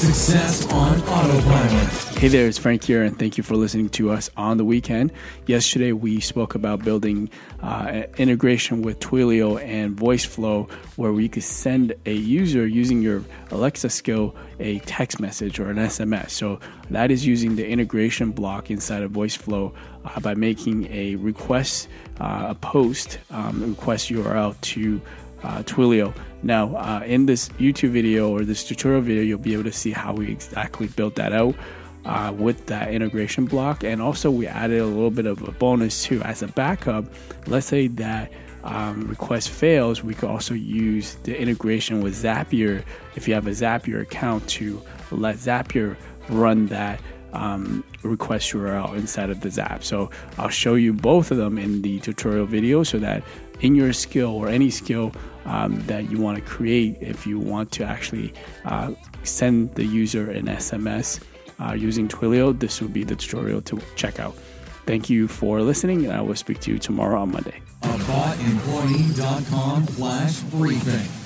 Success on Autopilot. Hey there, it's Frank here, and thank you for listening to us on the weekend. Yesterday, we spoke about building uh, integration with Twilio and VoiceFlow, where we could send a user using your Alexa skill a text message or an SMS. So that is using the integration block inside of VoiceFlow uh, by making a request, uh, a post um, request URL to uh, Twilio. Now, uh, in this YouTube video or this tutorial video, you'll be able to see how we exactly built that out uh, with that integration block. And also, we added a little bit of a bonus too as a backup. Let's say that um, request fails, we could also use the integration with Zapier if you have a Zapier account to let Zapier run that um, request URL inside of the Zap. So I'll show you both of them in the tutorial video so that in your skill or any skill um, that you want to create, if you want to actually uh, send the user an SMS uh, using Twilio, this would be the tutorial to check out. Thank you for listening, and I will speak to you tomorrow on Monday. AboutEmployee.com slash briefing.